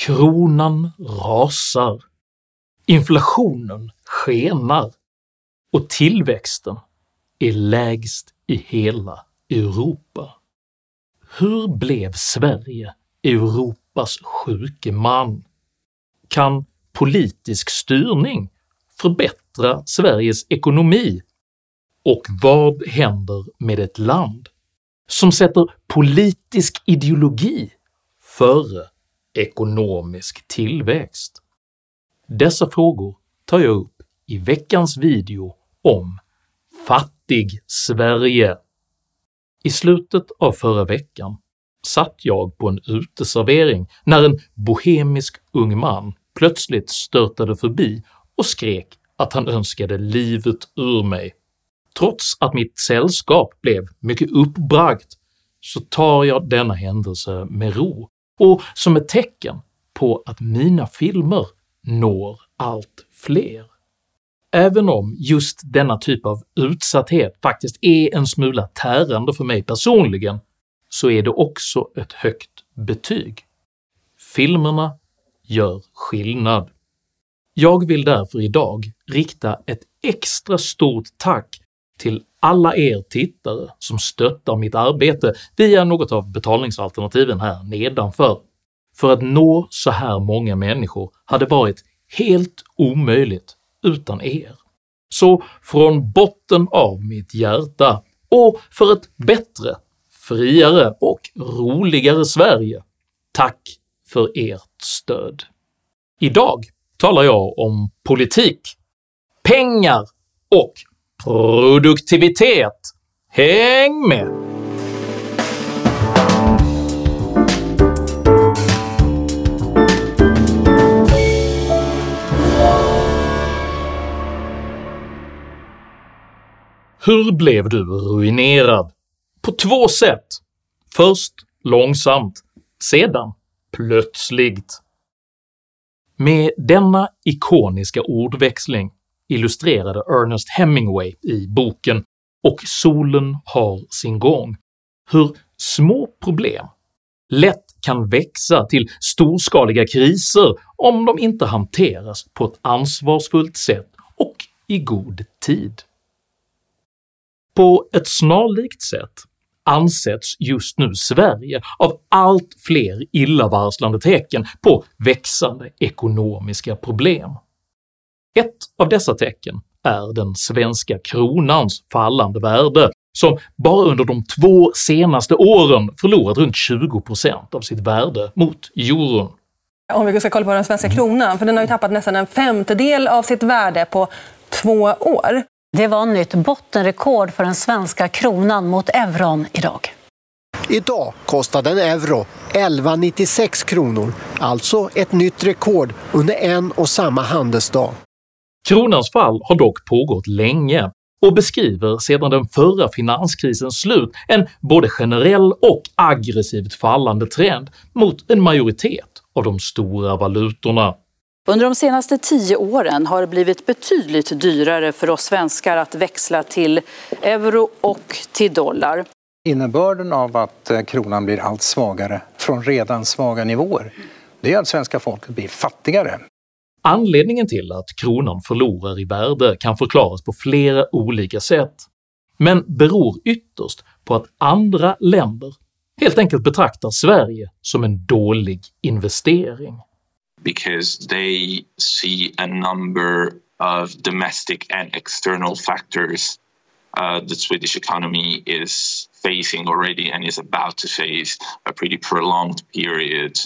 Kronan rasar, inflationen skenar och tillväxten är lägst i hela Europa. Hur blev Sverige Europas sjuke man? Kan politisk styrning förbättra Sveriges ekonomi? Och vad händer med ett land som sätter politisk ideologi före ekonomisk tillväxt? Dessa frågor tar jag upp i veckans video om “Fattig-Sverige”. I slutet av förra veckan satt jag på en uteservering när en bohemisk ung man plötsligt störtade förbi och skrek att han önskade livet ur mig. Trots att mitt sällskap blev mycket uppbragt så tar jag denna händelse med ro och som ett tecken på att mina filmer når allt fler. Även om just denna typ av utsatthet faktiskt är en smula tärande för mig personligen, så är det också ett högt betyg. Filmerna gör skillnad. Jag vill därför idag rikta ett extra stort tack till alla er tittare som stöttar mitt arbete via något av betalningsalternativen här nedanför. För att nå så här många människor hade varit helt omöjligt utan er. Så från botten av mitt hjärta, och för ett bättre, friare och roligare Sverige, tack för ert stöd. Idag talar jag om politik, pengar och produktivitet. Häng med! Hur blev du ruinerad? På två sätt. Först långsamt, sedan plötsligt. Med denna ikoniska ordväxling illustrerade Ernest Hemingway i boken “Och solen har sin gång” hur små problem lätt kan växa till storskaliga kriser om de inte hanteras på ett ansvarsfullt sätt och i god tid. På ett snarlikt sätt ansätts just nu Sverige av allt fler illavarslande tecken på växande ekonomiska problem. Ett av dessa tecken är den svenska kronans fallande värde som bara under de två senaste åren förlorat runt 20% av sitt värde mot euron. Om vi ska kolla på den svenska kronan, för den har ju tappat nästan en femtedel av sitt värde på två år. Det var nytt bottenrekord för den svenska kronan mot euron idag. Idag kostade en euro 11,96 kronor, alltså ett nytt rekord under en och samma handelsdag. Kronans fall har dock pågått länge och beskriver sedan den förra finanskrisens slut en både generell och aggressivt fallande trend mot en majoritet av de stora valutorna. Under de senaste tio åren har det blivit betydligt dyrare för oss svenskar att växla till euro och till dollar. Innebörden av att eh, kronan blir allt svagare från redan svaga nivåer, det är att svenska folket blir fattigare. Anledningen till att kronan förlorar i värde kan förklaras på flera olika sätt, men beror ytterst på att andra länder helt enkelt betraktar Sverige som en dålig investering. because they see a number of domestic and external factors uh, the Swedish economy is facing already and is about to face a pretty prolonged period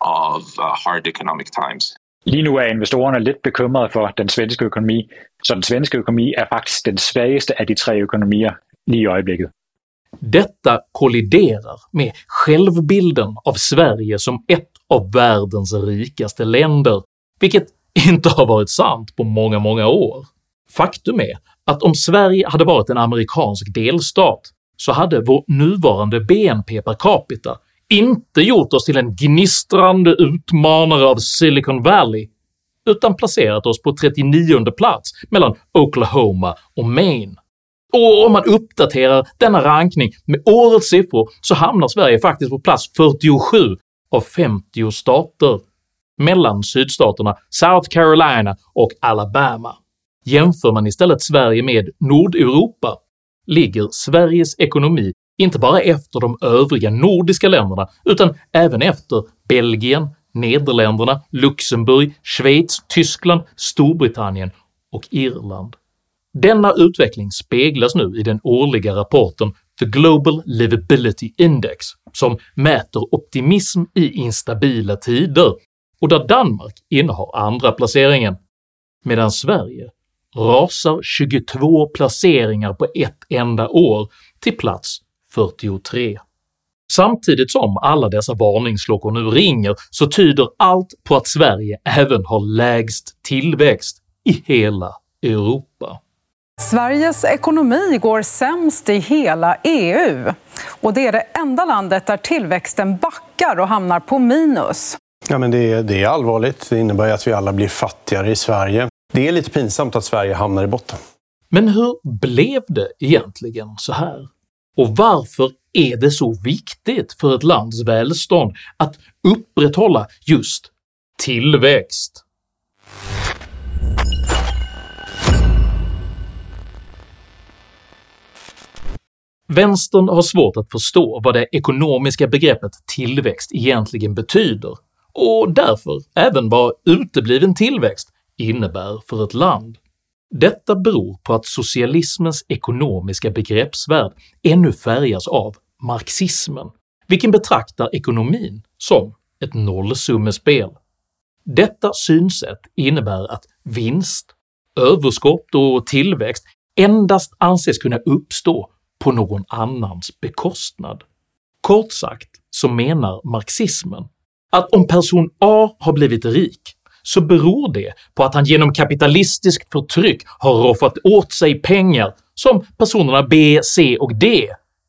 of uh, hard economic times. Lige nu er investorerne lidt bekymrede for den svenske økonomi, så den svenske økonomi er faktisk den svageste af de tre økonomier lige i øjeblikket. Detta kolliderar med självbilden av Sverige som ett av världens rikaste länder, vilket inte har varit sant på många, många år. Faktum är att om Sverige hade varit en amerikansk delstat så hade vår nuvarande BNP per capita inte gjort oss till en gnistrande utmanare av Silicon Valley utan placerat oss på 39 plats mellan Oklahoma och Maine. Och om man uppdaterar denna rankning med årets siffror så hamnar Sverige faktiskt på plats 47 av 50 stater, mellan sydstaterna South Carolina och Alabama. Jämför man istället Sverige med Nordeuropa ligger Sveriges ekonomi inte bara efter de övriga nordiska länderna utan även efter Belgien, Nederländerna, Luxemburg, Schweiz, Tyskland, Storbritannien och Irland. Denna utveckling speglas nu i den årliga rapporten “The Global Livability Index” som mäter optimism i instabila tider och där Danmark innehar andra placeringen, medan Sverige rasar 22 placeringar på ett enda år till plats 43. Samtidigt som alla dessa varningsklockor nu ringer så tyder allt på att Sverige även har lägst tillväxt i hela Europa. Sveriges ekonomi går sämst i hela EU och det är det enda landet där tillväxten backar och hamnar på minus. Ja, men det, är, det är allvarligt. Det innebär att vi alla blir fattigare i Sverige. Det är lite pinsamt att Sverige hamnar i botten. Men hur blev det egentligen så här? Och varför är det så viktigt för ett lands välstånd att upprätthålla just tillväxt? Vänstern har svårt att förstå vad det ekonomiska begreppet tillväxt egentligen betyder och därför även vad utebliven tillväxt innebär för ett land. Detta beror på att socialismens ekonomiska begreppsvärld ännu färgas av marxismen, vilken betraktar ekonomin som ett nollsummespel. Detta synsätt innebär att vinst, överskott och tillväxt endast anses kunna uppstå på någon annans bekostnad. Kort sagt så menar marxismen att om person A har blivit rik så beror det på att han genom kapitalistiskt förtryck har roffat åt sig pengar som personerna B, C och D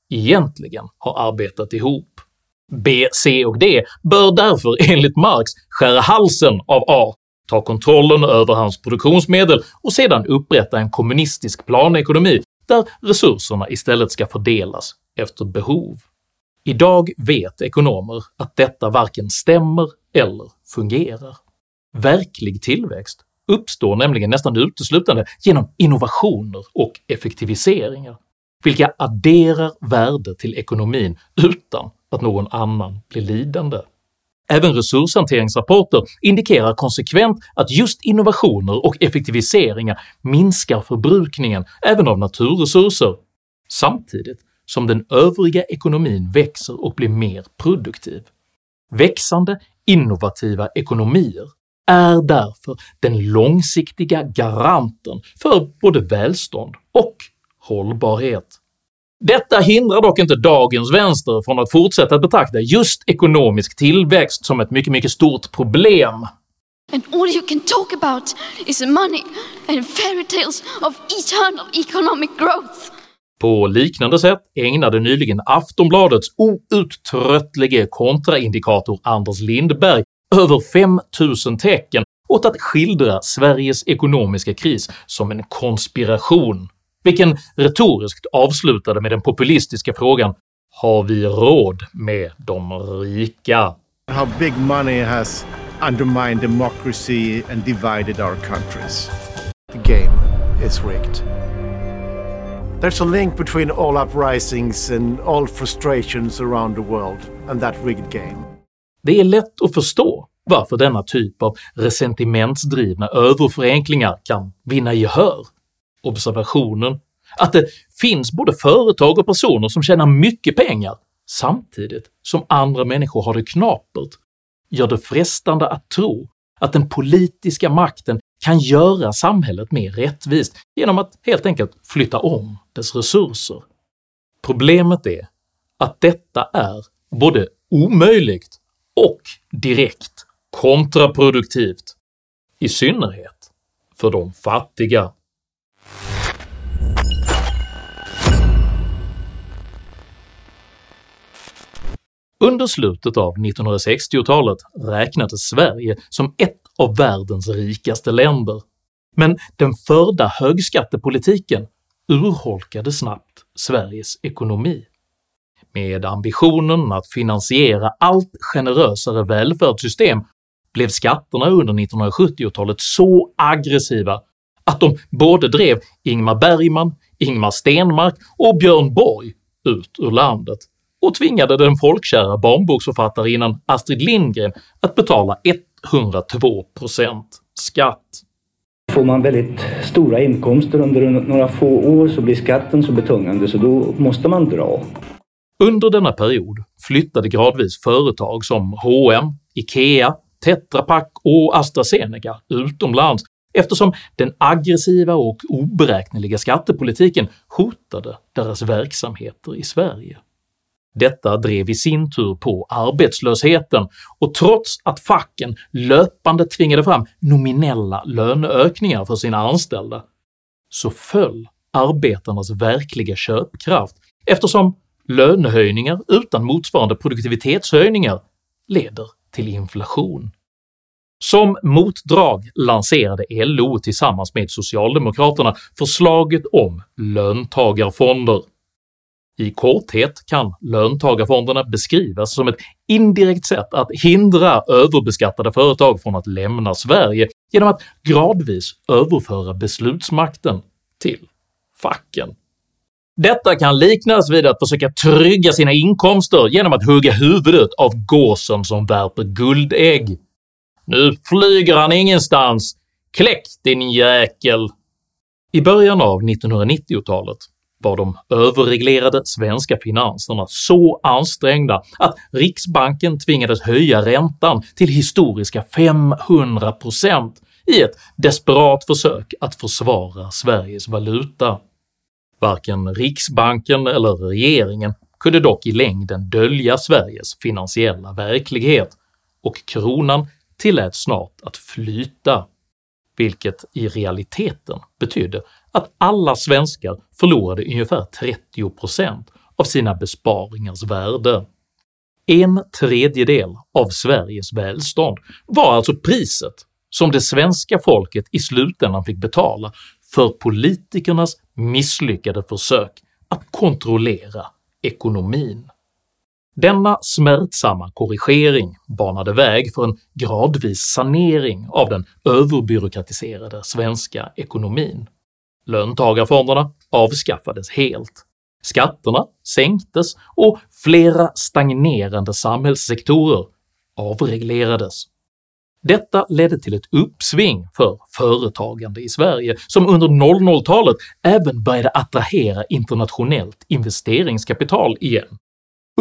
egentligen har arbetat ihop. B, C och D bör därför enligt Marx skära halsen av A, ta kontrollen över hans produktionsmedel och sedan upprätta en kommunistisk planekonomi där resurserna istället ska fördelas efter behov. Idag vet ekonomer att detta varken stämmer eller fungerar. Verklig tillväxt uppstår nämligen nästan uteslutande genom innovationer och effektiviseringar, vilka adderar värde till ekonomin utan att någon annan blir lidande. Även resurshanteringsrapporter indikerar konsekvent att just innovationer och effektiviseringar minskar förbrukningen även av naturresurser, samtidigt som den övriga ekonomin växer och blir mer produktiv. Växande innovativa ekonomier är därför den långsiktiga garanten för både välstånd och hållbarhet. Detta hindrar dock inte dagens vänster från att fortsätta att betrakta just ekonomisk tillväxt som ett mycket, mycket stort problem. And all you can talk about is money and fairy tales of eternal economic growth. På liknande sätt ägnade nyligen Aftonbladets outtröttlige kontraindikator Anders Lindberg över 5000 tecken åt att skildra Sveriges ekonomiska kris som en konspiration, vilken retoriskt avslutade med den populistiska frågan “Har vi råd med de rika?” How big money has undermined democracy and divided our countries. The game is rigged. There's a link between all uprisings and all frustrations around the world and that rigged game. Det är lätt att förstå varför denna typ av resentimentsdrivna överförenklingar kan vinna gehör. Observationen att det finns både företag och personer som tjänar mycket pengar samtidigt som andra människor har det knapert gör det frestande att tro att den politiska makten kan göra samhället mer rättvist genom att helt enkelt flytta om dess resurser. Problemet är att detta är både omöjligt och direkt kontraproduktivt, i synnerhet för de fattiga. Under slutet av 1960-talet räknades Sverige som ett av världens rikaste länder, men den förda högskattepolitiken urholkade snabbt Sveriges ekonomi. Med ambitionen att finansiera allt generösare välfärdssystem blev skatterna under 1970-talet så aggressiva att de både drev Ingmar Bergman, Ingmar Stenmark och Björn Borg ut ur landet och tvingade den folkkära barnboksförfattarinnan Astrid Lindgren att betala 102% skatt. Får man väldigt stora inkomster under några få år så blir skatten så betungande så då måste man dra. Under denna period flyttade gradvis företag som H&M, IKEA, Tetra Pak och AstraZeneca utomlands eftersom den aggressiva och oberäkneliga skattepolitiken hotade deras verksamheter i Sverige. Detta drev i sin tur på arbetslösheten och trots att facken löpande tvingade fram nominella löneökningar för sina anställda så föll arbetarnas verkliga köpkraft eftersom lönehöjningar utan motsvarande produktivitetshöjningar leder till inflation. Som motdrag lanserade LO tillsammans med socialdemokraterna förslaget om löntagarfonder. I korthet kan löntagarfonderna beskrivas som ett indirekt sätt att hindra överbeskattade företag från att lämna Sverige genom att gradvis överföra beslutsmakten till facken. Detta kan liknas vid att försöka trygga sina inkomster genom att hugga huvudet av gåsen som värper guldägg. “Nu flyger han ingenstans! Kläck din jäkel!” I början av 1990-talet var de överreglerade svenska finanserna så ansträngda att riksbanken tvingades höja räntan till historiska 500% i ett desperat försök att försvara Sveriges valuta. Varken riksbanken eller regeringen kunde dock i längden dölja Sveriges finansiella verklighet, och kronan tillät snart att flyta, vilket i realiteten betydde att alla svenskar förlorade ungefär 30% av sina besparingars värde. En tredjedel av Sveriges välstånd var alltså priset som det svenska folket i slutändan fick betala för politikernas misslyckade försök att kontrollera ekonomin. Denna smärtsamma korrigering banade väg för en gradvis sanering av den överbyråkratiserade svenska ekonomin. Löntagarfonderna avskaffades helt, skatterna sänktes och flera stagnerande samhällssektorer avreglerades. Detta ledde till ett uppsving för företagande i Sverige som under 00-talet även började attrahera internationellt investeringskapital igen.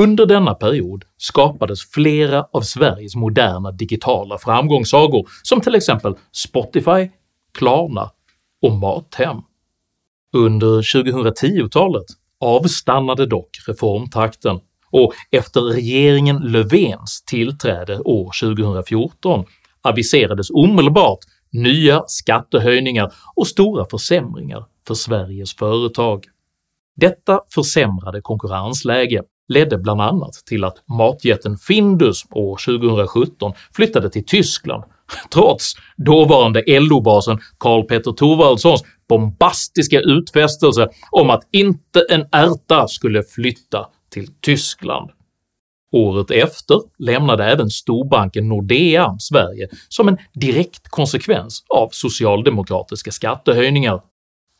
Under denna period skapades flera av Sveriges moderna digitala framgångssagor som till exempel Spotify, Klarna och Mathem. Under 2010-talet avstannade dock reformtakten och efter regeringen Löfvens tillträde år 2014 aviserades omedelbart nya skattehöjningar och stora försämringar för Sveriges företag. Detta försämrade konkurrensläge ledde bland annat till att matjätten Findus år 2017 flyttade till Tyskland trots dåvarande LO-basen Karl Petter Thorwaldssons bombastiska utfästelse om att inte en ärta skulle flytta till Tyskland. Året efter lämnade även storbanken Nordea Sverige som en direkt konsekvens av socialdemokratiska skattehöjningar,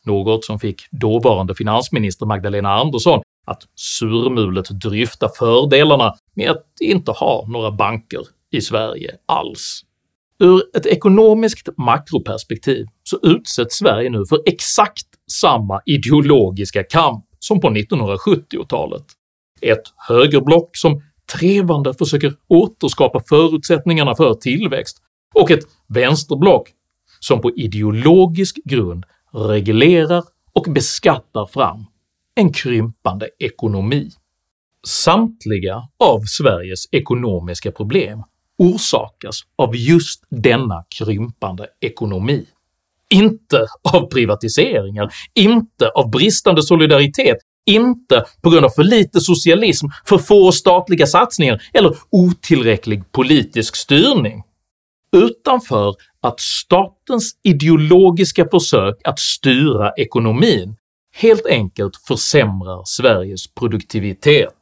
något som fick dåvarande finansminister Magdalena Andersson att surmulet dryfta fördelarna med att inte ha några banker i Sverige alls. Ur ett ekonomiskt makroperspektiv så utsätts Sverige nu för exakt samma ideologiska kamp som på 1970-talet. Ett högerblock som trevande försöker återskapa förutsättningarna för tillväxt och ett vänsterblock som på ideologisk grund reglerar och beskattar fram en krympande ekonomi. Samtliga av Sveriges ekonomiska problem orsakas av just denna krympande ekonomi. Inte av privatiseringar, inte av bristande solidaritet, inte på grund av för lite socialism, för få statliga satsningar eller otillräcklig politisk styrning, utan för att statens ideologiska försök att styra ekonomin helt enkelt försämrar Sveriges produktivitet.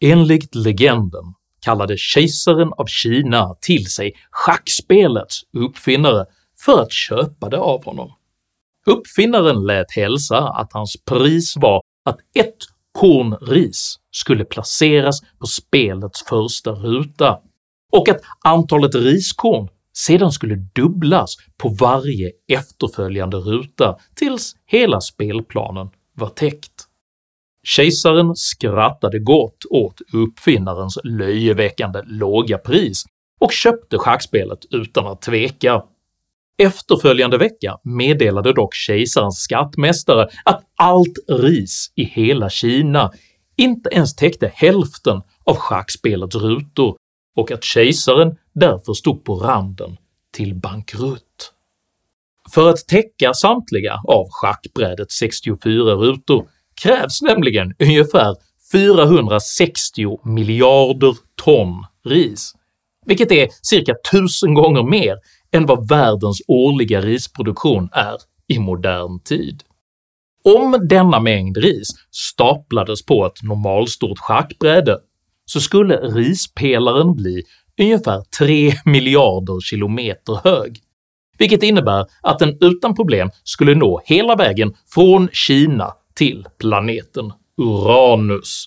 Enligt legenden kallade kejsaren av Kina till sig schackspelets uppfinnare för att köpa det av honom. Uppfinnaren lät hälsa att hans pris var att ett korn ris skulle placeras på spelets första ruta och att antalet riskorn sedan skulle dubblas på varje efterföljande ruta tills hela spelplanen var täckt. Kejsaren skrattade gott åt uppfinnarens löjeväckande låga pris och köpte schackspelet utan att tveka. Efterföljande vecka meddelade dock kejsarens skattmästare att allt ris i hela Kina inte ens täckte hälften av schackspelets rutor och att kejsaren därför stod på randen till bankrutt. För att täcka samtliga av schackbrädets 64 rutor krävs nämligen ungefär 460 miljarder ton ris, vilket är cirka tusen gånger mer än vad världens årliga risproduktion är i modern tid. Om denna mängd ris staplades på ett normalstort schackbräde så skulle rispelaren bli ungefär 3 miljarder kilometer hög, vilket innebär att den utan problem skulle nå hela vägen från Kina till planeten Uranus.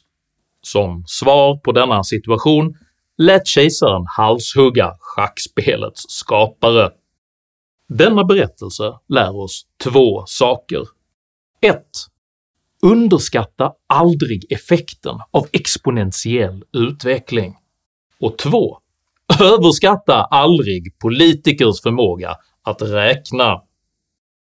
Som svar på denna situation lät kejsaren halshugga schackspelets skapare. Denna berättelse lär oss två saker. 1. Underskatta aldrig effekten av exponentiell utveckling. Och 2. Överskatta aldrig politikers förmåga att räkna.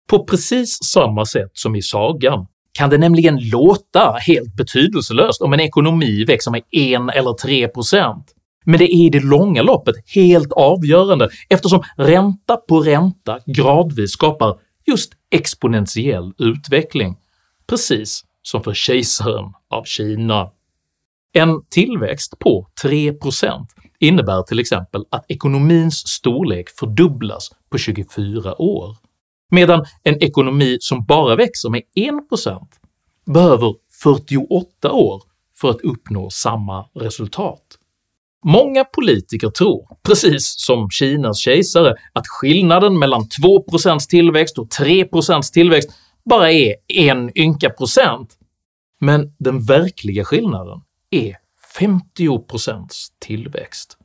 På precis samma sätt som i sagan kan det nämligen låta helt betydelselöst om en ekonomi växer med 1 eller 3 procent, men det är i det långa loppet helt avgörande eftersom ränta på ränta gradvis skapar just exponentiell utveckling, precis som för kejsaren av Kina. En tillväxt på 3 procent innebär till exempel att ekonomins storlek fördubblas på 24 år, medan en ekonomi som bara växer med 1% behöver 48 år för att uppnå samma resultat. Många politiker tror, precis som Kinas kejsare, att skillnaden mellan 2% tillväxt och 3% tillväxt bara är en ynka procent, men den verkliga skillnaden är 50% tillväxt.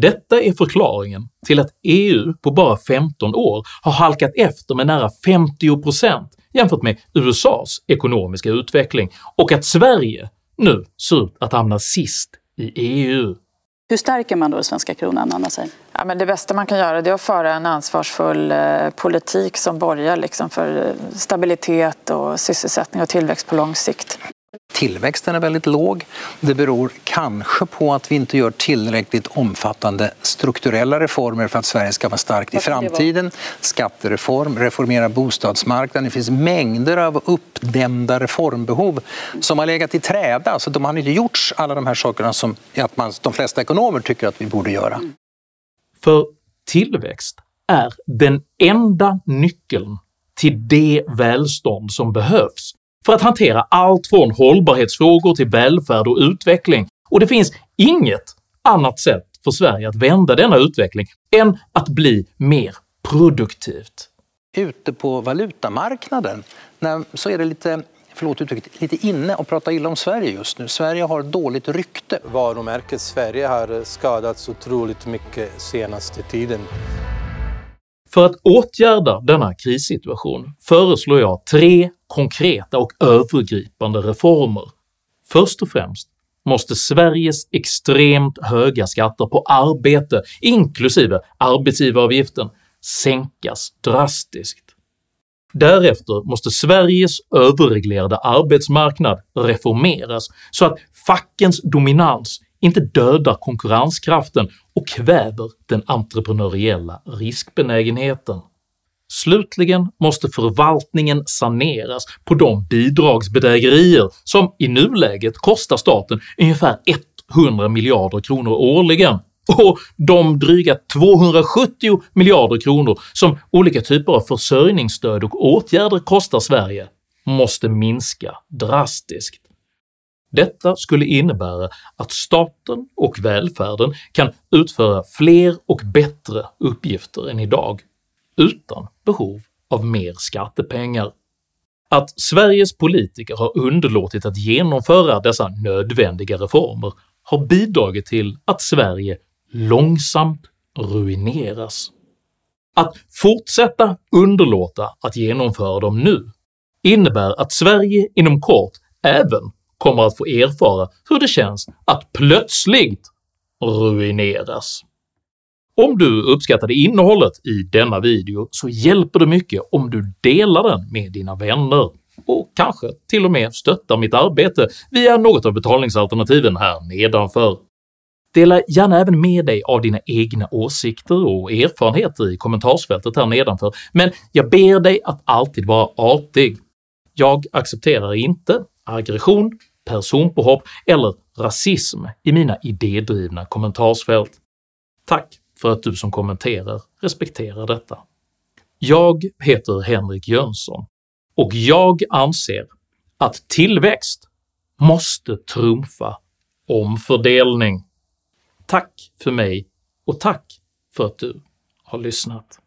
Detta är förklaringen till att EU på bara 15 år har halkat efter med nära 50% jämfört med USAs ekonomiska utveckling och att Sverige nu ser ut att hamna sist i EU. Hur stärker man då den svenska kronan, Anna Seim? Ja, men det bästa man kan göra är att föra en ansvarsfull eh, politik som borgar liksom för eh, stabilitet och sysselsättning och tillväxt på lång sikt. Tillväxten är väldigt låg. Det beror kanske på att vi inte gör tillräckligt omfattande strukturella reformer för att Sverige ska vara starkt i framtiden. Skattereform, reformera bostadsmarknaden. Det finns mängder av uppdämda reformbehov som har legat i träda. Alltså de har inte gjorts, alla de här sakerna som att man, de flesta ekonomer tycker att vi borde göra. För tillväxt är den enda nyckeln till det välstånd som behövs för att hantera allt från hållbarhetsfrågor till välfärd och utveckling, och det finns inget annat sätt för Sverige att vända denna utveckling än att bli mer produktivt. Ute på valutamarknaden så är det lite förlåt uttrycket, lite inne att prata illa om Sverige just nu. Sverige har dåligt rykte. Varumärket Sverige har skadats otroligt mycket senaste tiden. För att åtgärda denna krissituation föreslår jag tre konkreta och övergripande reformer. Först och främst måste Sveriges extremt höga skatter på arbete, inklusive arbetsgivaravgiften, sänkas drastiskt. Därefter måste Sveriges överreglerade arbetsmarknad reformeras så att fackens dominans inte dödar konkurrenskraften och kväver den entreprenöriella riskbenägenheten. Slutligen måste förvaltningen saneras på de bidragsbedrägerier som i nuläget kostar staten ungefär 100 miljarder kronor årligen och de dryga 270 miljarder kronor som olika typer av försörjningsstöd och åtgärder kostar Sverige måste minska drastiskt. Detta skulle innebära att staten och välfärden kan utföra fler och bättre uppgifter än idag, utan behov av mer skattepengar. Att Sveriges politiker har underlåtit att genomföra dessa nödvändiga reformer har bidragit till att Sverige långsamt ruineras. Att fortsätta underlåta att genomföra dem nu innebär att Sverige inom kort även kommer att få erfara hur det känns att plötsligt ruineras. Om du uppskattade innehållet i denna video så hjälper det mycket om du delar den med dina vänner och kanske till och med stöttar mitt arbete via något av betalningsalternativen här nedanför. Dela gärna även med dig av dina egna åsikter och erfarenheter i kommentarsfältet här nedanför, men jag ber dig att alltid vara artig. Jag accepterar inte aggression, personpåhopp eller rasism i mina idédrivna kommentarsfält. Tack för att du som kommenterar respekterar detta. Jag heter Henrik Jönsson och jag anser att tillväxt måste trumfa omfördelning. Tack för mig och tack för att du har lyssnat.